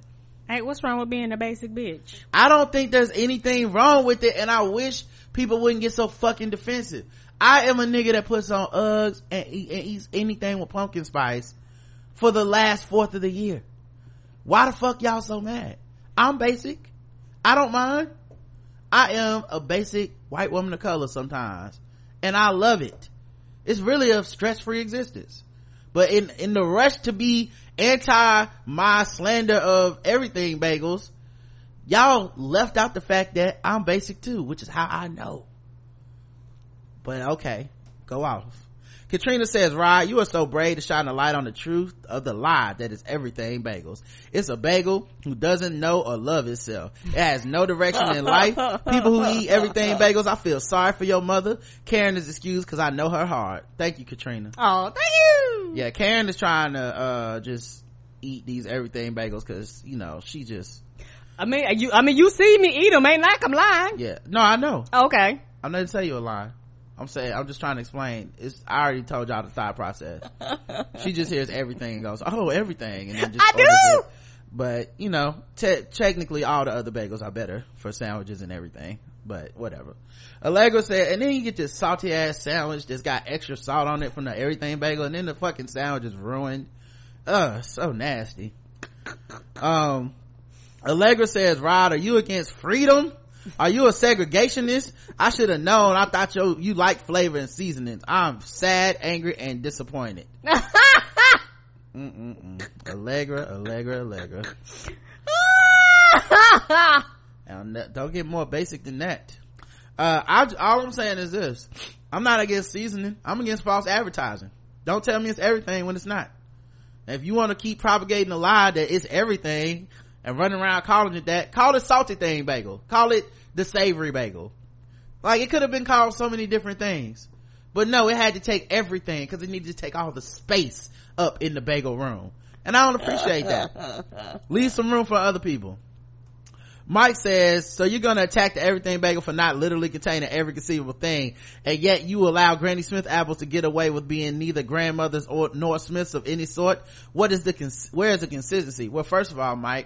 Hey, what's wrong with being a basic bitch? I don't think there's anything wrong with it, and I wish people wouldn't get so fucking defensive. I am a nigga that puts on Uggs and, eat, and eats anything with pumpkin spice for the last fourth of the year. Why the fuck y'all so mad? I'm basic. I don't mind. I am a basic white woman of color sometimes. And I love it. It's really a stress-free existence. But in, in the rush to be anti my slander of everything bagels, y'all left out the fact that I'm basic too, which is how I know. But okay, go off. Katrina says, Rod, you are so brave to shine a light on the truth of the lie that is everything bagels. It's a bagel who doesn't know or love itself. It has no direction in life. People who eat everything bagels, I feel sorry for your mother. Karen is excused because I know her heart. Thank you, Katrina. Oh, thank you. Yeah, Karen is trying to, uh, just eat these everything bagels because, you know, she just, I mean, you. I mean, you see me eat them. Ain't like I'm lying. yeah. No, I know. Okay. I'm not to tell you a lie. I'm saying I'm just trying to explain. It's I already told y'all the thought process. she just hears everything and goes, "Oh, everything," and then just I do! it. But you know, te- technically, all the other bagels are better for sandwiches and everything. But whatever. Allegra said, and then you get this salty ass sandwich that's got extra salt on it from the everything bagel, and then the fucking sandwich is ruined. Ugh, so nasty. Um, Allegra says, Rod, are you against freedom? Are you a segregationist? I should have known. I thought you you like flavor and seasonings. I'm sad, angry, and disappointed. Mm-mm-mm. Allegra, Allegra, Allegra. And don't get more basic than that. Uh, I, all I'm saying is this. I'm not against seasoning. I'm against false advertising. Don't tell me it's everything when it's not. If you want to keep propagating a lie that it's everything and running around calling it that, call it salty thing bagel. Call it the savory bagel. Like it could have been called so many different things. But no, it had to take everything because it needed to take all the space up in the bagel room. And I don't appreciate that. Leave some room for other people. Mike says, so you're gonna attack the everything bagel for not literally containing every conceivable thing, and yet you allow Granny Smith apples to get away with being neither grandmothers or nor Smiths of any sort? What is the, cons- where is the consistency? Well, first of all, Mike,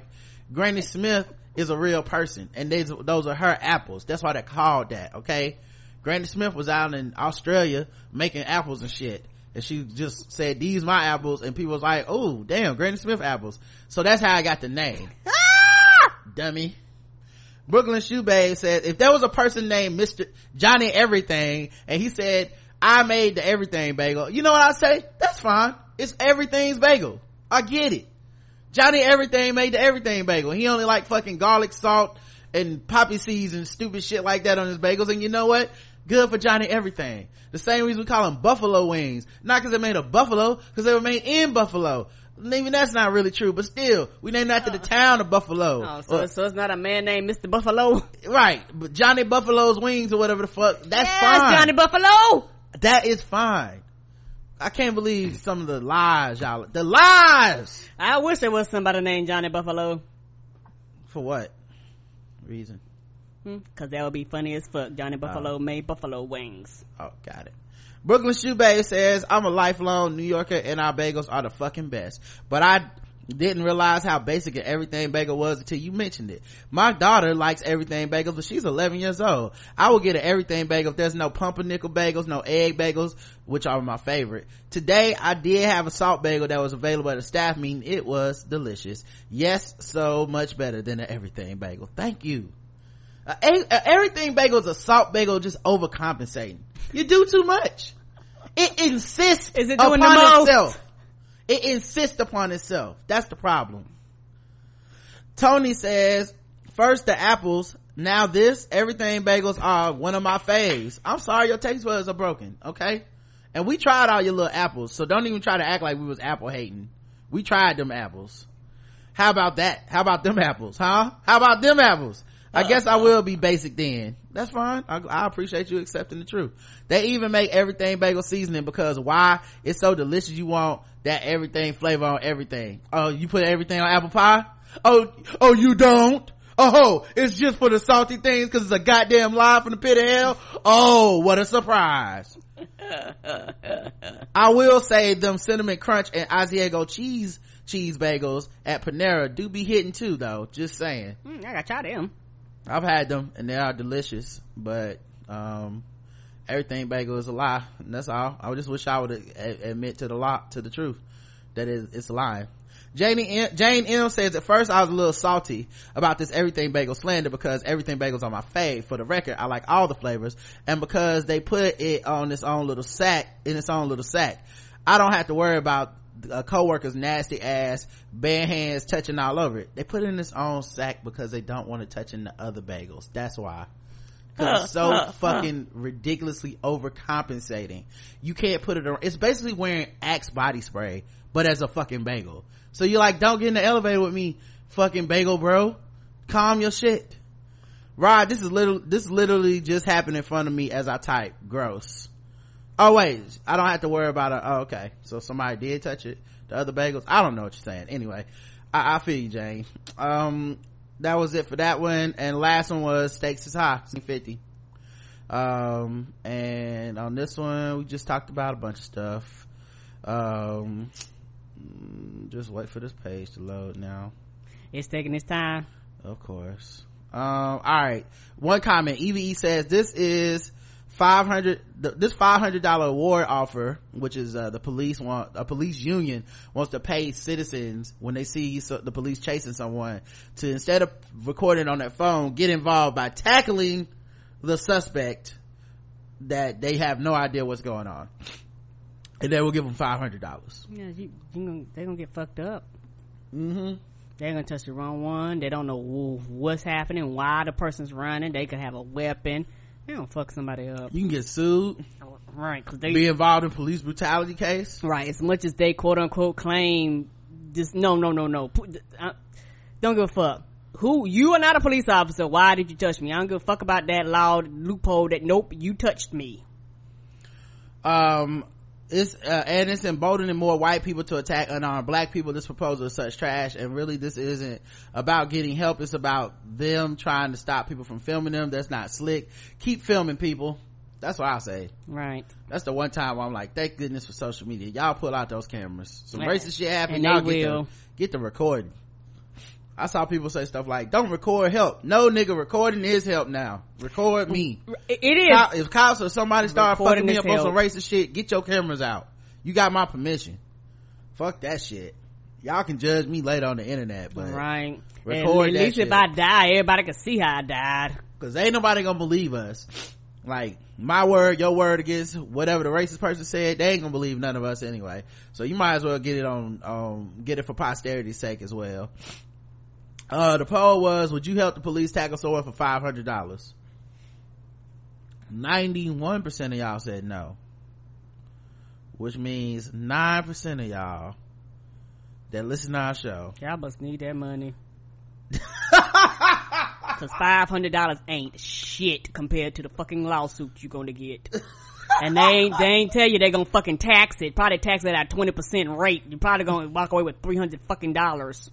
Granny Smith is a real person, and these, those are her apples. That's why they're called that, okay? Granny Smith was out in Australia making apples and shit. And she just said, these my apples, and people was like, oh, damn, Granny Smith apples. So that's how I got the name. Ah! Dummy. Brooklyn Shoebabe said, if there was a person named Mr. Johnny Everything, and he said, I made the everything bagel, you know what I say? That's fine. It's everything's bagel. I get it. Johnny Everything made the everything bagel. He only like fucking garlic, salt, and poppy seeds and stupid shit like that on his bagels. And you know what? Good for Johnny Everything. The same reason we call them buffalo wings. Not cause they made of buffalo, cause they were made in Buffalo. Maybe that's not really true, but still, we named after the town of Buffalo. Oh, so, Or- so it's not a man named Mr. Buffalo. right, but Johnny Buffalo's wings or whatever the fuck, that's yes, fine. Johnny Buffalo. that is fine. I can't believe some of the lies y'all, the lies! I wish there was somebody named Johnny Buffalo. For what reason? Hmm? Cause that would be funny as fuck. Johnny Buffalo made buffalo wings. Oh, got it. Brooklyn Shoebay says, I'm a lifelong New Yorker and our bagels are the fucking best. But I didn't realize how basic an everything bagel was until you mentioned it. My daughter likes everything bagels, but she's 11 years old. I will get an everything bagel if there's no pumpernickel bagels, no egg bagels, which are my favorite. Today I did have a salt bagel that was available at a staff meeting. It was delicious. Yes, so much better than an everything bagel. Thank you. Uh, uh, everything bagel is a salt bagel just overcompensating. You do too much. It insists Is it doing upon itself. It insists upon itself. That's the problem. Tony says, first the apples, now this, everything bagels are one of my faves. I'm sorry your taste buds are broken, okay? And we tried all your little apples, so don't even try to act like we was apple hating. We tried them apples. How about that? How about them apples, huh? How about them apples? I guess I will be basic then. That's fine. I, I appreciate you accepting the truth. They even make everything bagel seasoning because why? It's so delicious you want that everything flavor on everything. Oh, you put everything on apple pie? Oh, oh, you don't? Oh, ho, it's just for the salty things because it's a goddamn lie from the pit of hell? Oh, what a surprise. I will say them cinnamon crunch and Asiago cheese cheese bagels at Panera do be hitting too though. Just saying. Mm, I got try them. I've had them and they are delicious, but um everything bagel is a lie. And that's all. I just wish I would admit to the lot to the truth that is it's a lie. Janie Jane M says at first I was a little salty about this everything bagel slander because everything bagels are my fave. For the record, I like all the flavors and because they put it on its own little sack in its own little sack. I don't have to worry about a coworker's nasty ass bare hands touching all over it. They put it in its own sack because they don't want it touching the other bagels. That's why. Cause it's so fucking ridiculously overcompensating. You can't put it around. It's basically wearing Axe body spray, but as a fucking bagel. So you're like, don't get in the elevator with me, fucking bagel bro. Calm your shit. Rod, this is little, this literally just happened in front of me as I type. Gross. Oh wait, I don't have to worry about it. Oh, okay. So somebody did touch it. The other bagels. I don't know what you're saying. Anyway, I, I feel you, Jane. Um, that was it for that one. And last one was stakes is high, 50. Um, and on this one, we just talked about a bunch of stuff. Um, mm, just wait for this page to load now. It's taking its time. Of course. Um, all right. One comment. EVE says this is 500 th- this $500 award offer which is uh, the police want a police union wants to pay citizens when they see so, the police chasing someone to instead of recording on their phone get involved by tackling the suspect that they have no idea what's going on and they will give them $500 Yeah, you, you gonna, they gonna get fucked up. mm-hmm They're gonna touch the wrong one. They don't know what's happening, why the person's running. They could have a weapon. They don't fuck somebody up. you can get sued Right, cause they, be involved in police brutality case right, as much as they quote unquote claim this, no, no, no, no. Uh, Don't give a fuck. Who, you are not a police officer. Why did you touch me? I don't give a fuck about that loud loophole that, nope, you touched me. um it's uh, and it's emboldening more white people to attack unarmed black people. This proposal is such trash and really this isn't about getting help. It's about them trying to stop people from filming them. That's not slick. Keep filming people. That's what i say. Right. that's the one time where i'm like thank goodness for social media. Y'all pull out those cameras. Some racist shit happen. And y'all get will. the, get the recording i saw people say stuff like don't record help no nigga recording is help now record me It, is. Cop- if cops or somebody start Recording fucking me up on some racist shit, get your cameras out. You got my permission. Fuck that shit. Y'all can judge me later on the internet, but Right. Record and at least shit. if I die, everybody can see how I died. cause ain't nobody gonna believe us. Like my word, your word against whatever the racist person said, they ain't gonna believe none of us anyway. So you might as well get it on, um, get it for posterity's sake as well. Uh, the poll was, would you help the police tackle someone for $500? 91% of y'all said no. Which means 9% of y'all that listen to our show. Y'all must need that money. Cause five hundred dollars ain't shit compared to the fucking lawsuit you're gonna get. And they ain't, they ain't tell you they gonna fucking tax it. Probably tax it at twenty percent rate. You're probably gonna walk away with three hundred fucking dollars.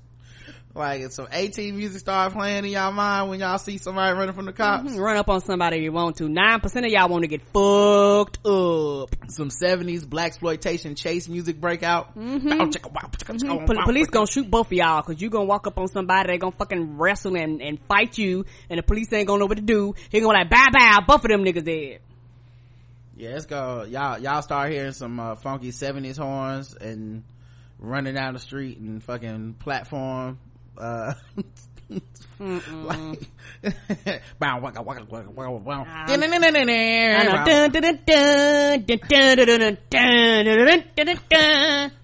Like if some 18 music start playing in y'all mind when y'all see somebody running from the cops. Mm-hmm. Run up on somebody if you want to. Nine percent of y'all want to get fucked up. Some 70s black exploitation chase music breakout. Pol- police gonna shoot both of y'all because you gonna walk up on somebody they gonna fucking wrestle and, and fight you and the police ain't gonna know what to do he gonna like bye bye both of them niggas dead Yeah, let's go. Y'all, y'all start hearing some uh, funky 70s horns and running down the street and fucking platform. Uh,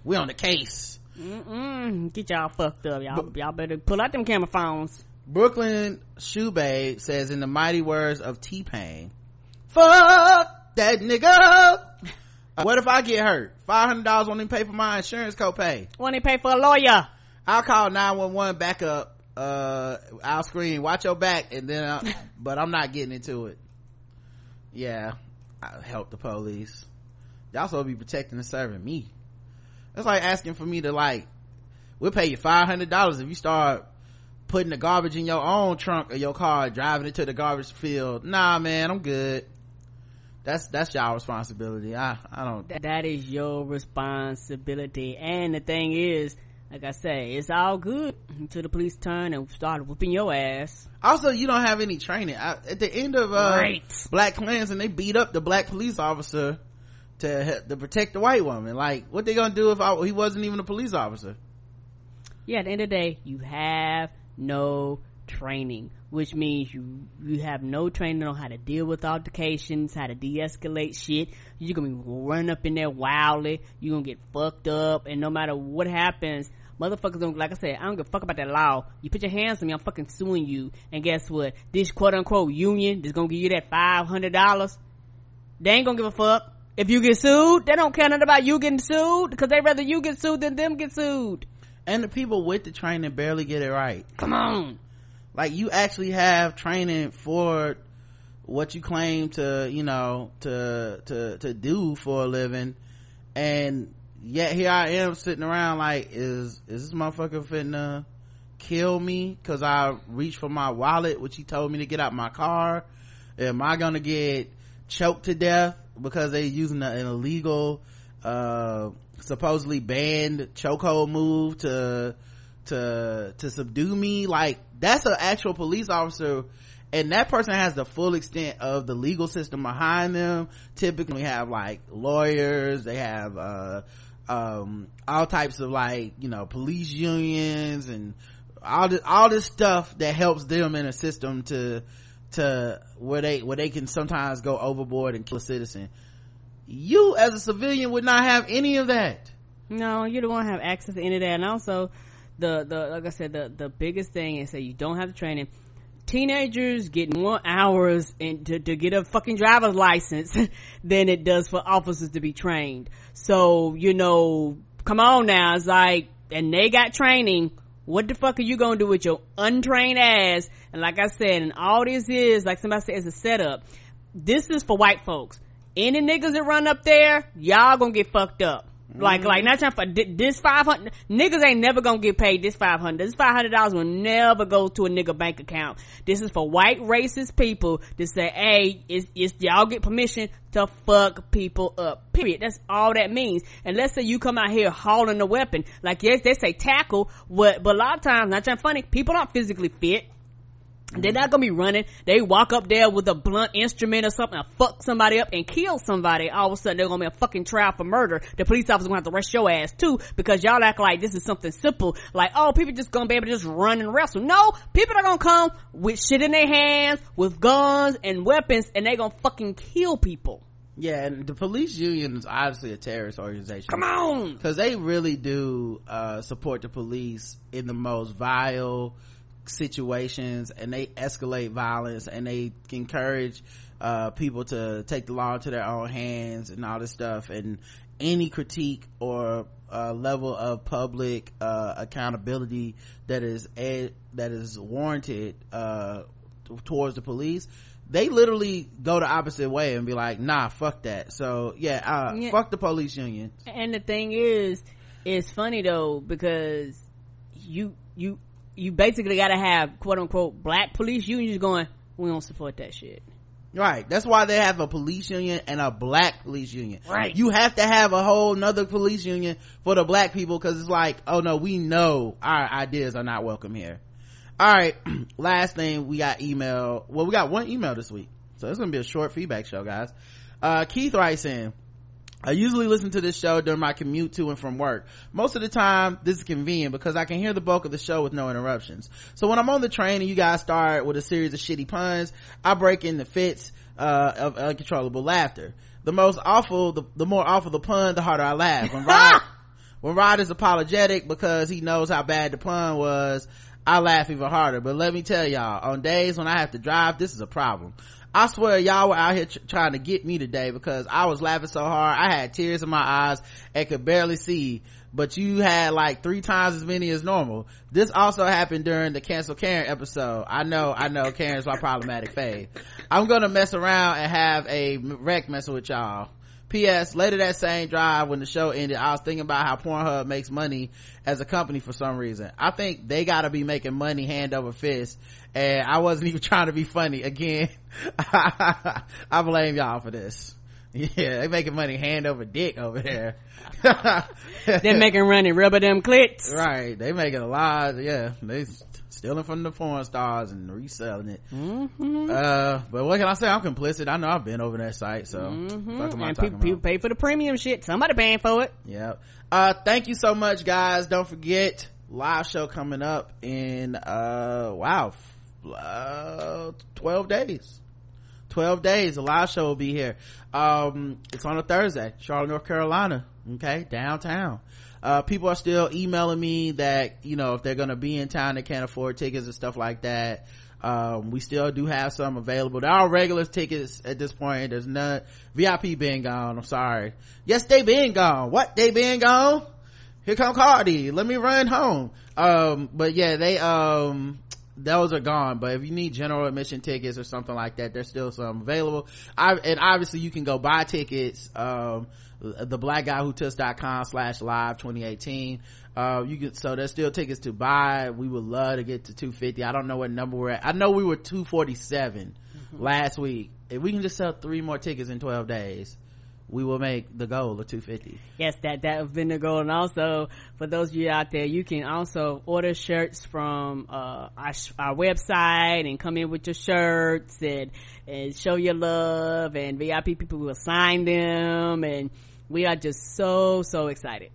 we on the case. Mm-mm. Get y'all fucked up, y'all. Y'all better pull out them camera phones. Brooklyn Shoebay says, in the mighty words of T Pain, "Fuck that nigga." what if I get hurt? Five hundred dollars won't even pay for my insurance copay. Won't even pay for a lawyer. I'll call 911 backup. Uh, I'll scream, watch your back, and then, I'll, but I'm not getting into it. Yeah, I help the police. Y'all supposed to be protecting and serving me. That's like asking for me to like, we'll pay you $500 if you start putting the garbage in your own trunk of your car, driving it to the garbage field. Nah, man, I'm good. That's, that's y'all responsibility. I, I don't, That is your responsibility. And the thing is, like I say, it's all good until the police turn and start whooping your ass. also you don't have any training I, at the end of uh Right. black clans and they beat up the black police officer to to protect the white woman like what they gonna do if I, he wasn't even a police officer Yeah, at the end of the day, you have no training, which means you you have no training on how to deal with altercations, how to de-escalate shit. You're gonna be running up in there wildly. You're gonna get fucked up, and no matter what happens, motherfuckers don't. Like I said, I don't give a fuck about that law. You put your hands on me, I'm fucking suing you. And guess what? This quote unquote union is gonna give you that five hundred dollars. They ain't gonna give a fuck. If you get sued, they don't care nothing about you getting sued because they rather you get sued than them get sued. and the people with the training barely get it right Come on. Like you actually have training for what you claim to you know to to to do for a living. And yet here i am sitting around like is is this motherfucker finna kill me because i reached for my wallet which he told me to get out my car? Am i gonna get choked to death because they using an illegal uh supposedly banned chokehold move to to to subdue me like that's an actual police officer and that person has the full extent of the legal system behind them. Typically have like lawyers they have uh um all types of like you know police unions and all this all this stuff that helps them in a system to to where they where they can sometimes go overboard and kill a citizen. You as a civilian would not have any of that. No, you don't want to have access to any of that. And also, the, the, like I said, the, the biggest thing is that you don't have the training. Teenagers get more hours in, to, to get a fucking driver's license than it does for officers to be trained. So, you know, come on now. It's like, and they got training. What the fuck are you gonna do with your untrained ass? And like I said, and all this is, like somebody said, is a setup. This is for white folks. Any niggas that run up there, y'all gonna get fucked up. Like, like, not trying for this 500, niggas ain't never gonna get paid this 500. This $500 will never go to a nigga bank account. This is for white racist people to say, hey, it's, it's, y'all get permission to fuck people up. Period. That's all that means. And let's say you come out here hauling a weapon. Like, yes, they say tackle, but, but a lot of times, not trying funny, people aren't physically fit. They're not gonna be running. They walk up there with a blunt instrument or something and fuck somebody up and kill somebody. All of a sudden, they're gonna be a fucking trial for murder. The police officer gonna have to arrest your ass too because y'all act like this is something simple. Like, oh, people just gonna be able to just run and wrestle. No, people are gonna come with shit in their hands, with guns and weapons, and they gonna fucking kill people. yeah and the police union is obviously a terrorist organization Come on! because they really do uh, support the police in the most vile situations and they escalate violence and they encourage uh, people to take the law into their own hands and all this stuff. And any critique or uh, level of public uh, accountability that is ed- that is warranted uh, t- towards the police they literally go the opposite way and be like nah fuck that. So yeah, uh, Yeah. fuck the police union. And the thing is, it's funny though because you you you basically got to have quote unquote black police unions going. We don't support that shit. Right. That's why they have a police union and a black police union. Right. You have to have a whole nother police union for the black people because it's like, oh no, we know our ideas are not welcome here. All right. Last thing we got email. Well, we got one email this week. So it's going to be a short feedback show, guys. Uh, Keith writes in, I usually listen to this show during my commute to and from work. Most of the time, this is convenient because I can hear the bulk of the show with no interruptions. So when I'm on the train and you guys start with a series of shitty puns, I break into fits, uh, of uncontrollable laughter. The most awful, the, the more awful the pun, the harder I laugh. When Rod, when Rod is apologetic because he knows how bad the pun was, I laugh even harder. But let me tell y'all, on days when I have to drive, this is a problem. I swear y'all were out here tr- trying to get me today because I was laughing so hard. I had tears in my eyes and could barely see, but you had like three times as many as normal. This also happened during the cancel Karen episode. I know, I know Karen's my problematic fave. I'm gonna mess around and have a wreck messing with y'all. P.S. Later that same drive when the show ended, I was thinking about how Pornhub makes money as a company for some reason. I think they gotta be making money hand over fist and I wasn't even trying to be funny. Again, I blame y'all for this. Yeah, they making money hand over dick over there. They're making money rubber them clits. right. They making a lot. Yeah. They stealing from the porn stars and reselling it. Mm-hmm. Uh, but what can I say? I'm complicit. I know I've been over that site. So, Mm-hmm. fuck am I And people, people pay for the premium shit. Somebody paying for it. Yep. Uh, thank you so much, guys. Don't forget live show coming up in uh wow, uh, twelve days. 12 days, The live show will be here. Um, it's on a Thursday, Charlotte, North Carolina. Okay, downtown. Uh, people are still emailing me that, you know, if they're gonna be in town, they can't afford tickets and stuff like that. Um, we still do have some available. There are regular tickets at this point. There's none. VIP been gone. I'm sorry. Yes, they been gone. What? They been gone? Here come Cardi. Let me run home. Um, but yeah, they, um, those are gone. But if you need general admission tickets or something like that, there's still some available. I, and obviously you can go buy tickets. Um, the black guy who com slash live 2018. Uh, you can, so there's still tickets to buy. We would love to get to 250. I don't know what number we're at. I know we were 247 last week. If we can just sell three more tickets in 12 days, we will make the goal of 250. Yes, that that have been the goal. And also, for those of you out there, you can also order shirts from uh, our, our website and come in with your shirts and and show your love. And VIP people will sign them, and we are just so so excited.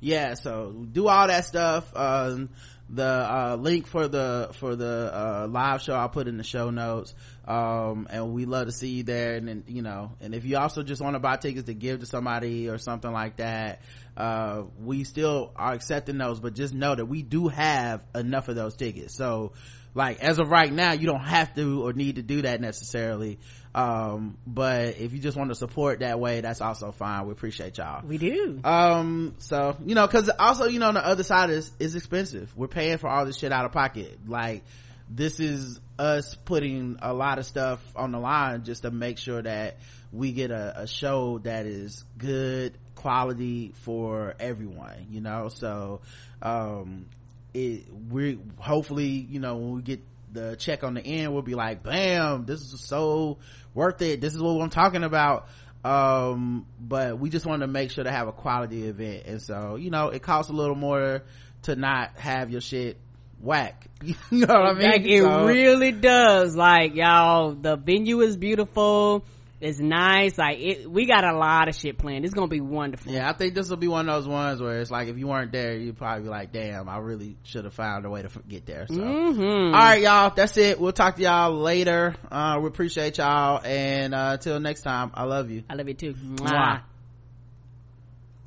Yeah so do all that stuff. Um the uh link for the for the uh live show i'll put in the show notes. Um and we love to see you there. And then you know and if you also just want to buy tickets to give to somebody or something like that uh we still are accepting those. But just know that we do have enough of those tickets. So like as of right now you don't have to or need to do that necessarily. Um but if you just want to support that way that's also fine. We appreciate y'all. We do. um so you know because also you know on the other side is is expensive. We're paying for all this shit out of pocket. Like this is us putting a lot of stuff on the line just to make sure that we get a, a show that is good quality for everyone you know? So um it we hopefully you know when we get the check on the end we'll be like bam this is so worth it. This is what i'm talking about. Um but we just wanted to make sure to have a quality event. And so you know it costs a little more to not have your shit whack. You know what i mean? Like it So- really does. Like y'all, the venue is beautiful. It's nice. Like it, we got a lot of shit planned. It's gonna be wonderful. yeah i think this will be one of those ones where it's like if you weren't there you'd probably be like damn i really should have found a way to get there so Mhm. all right y'all that's it we'll talk to y'all later uh we appreciate y'all and uh till next time i love you I love you too. Mwah. Mwah.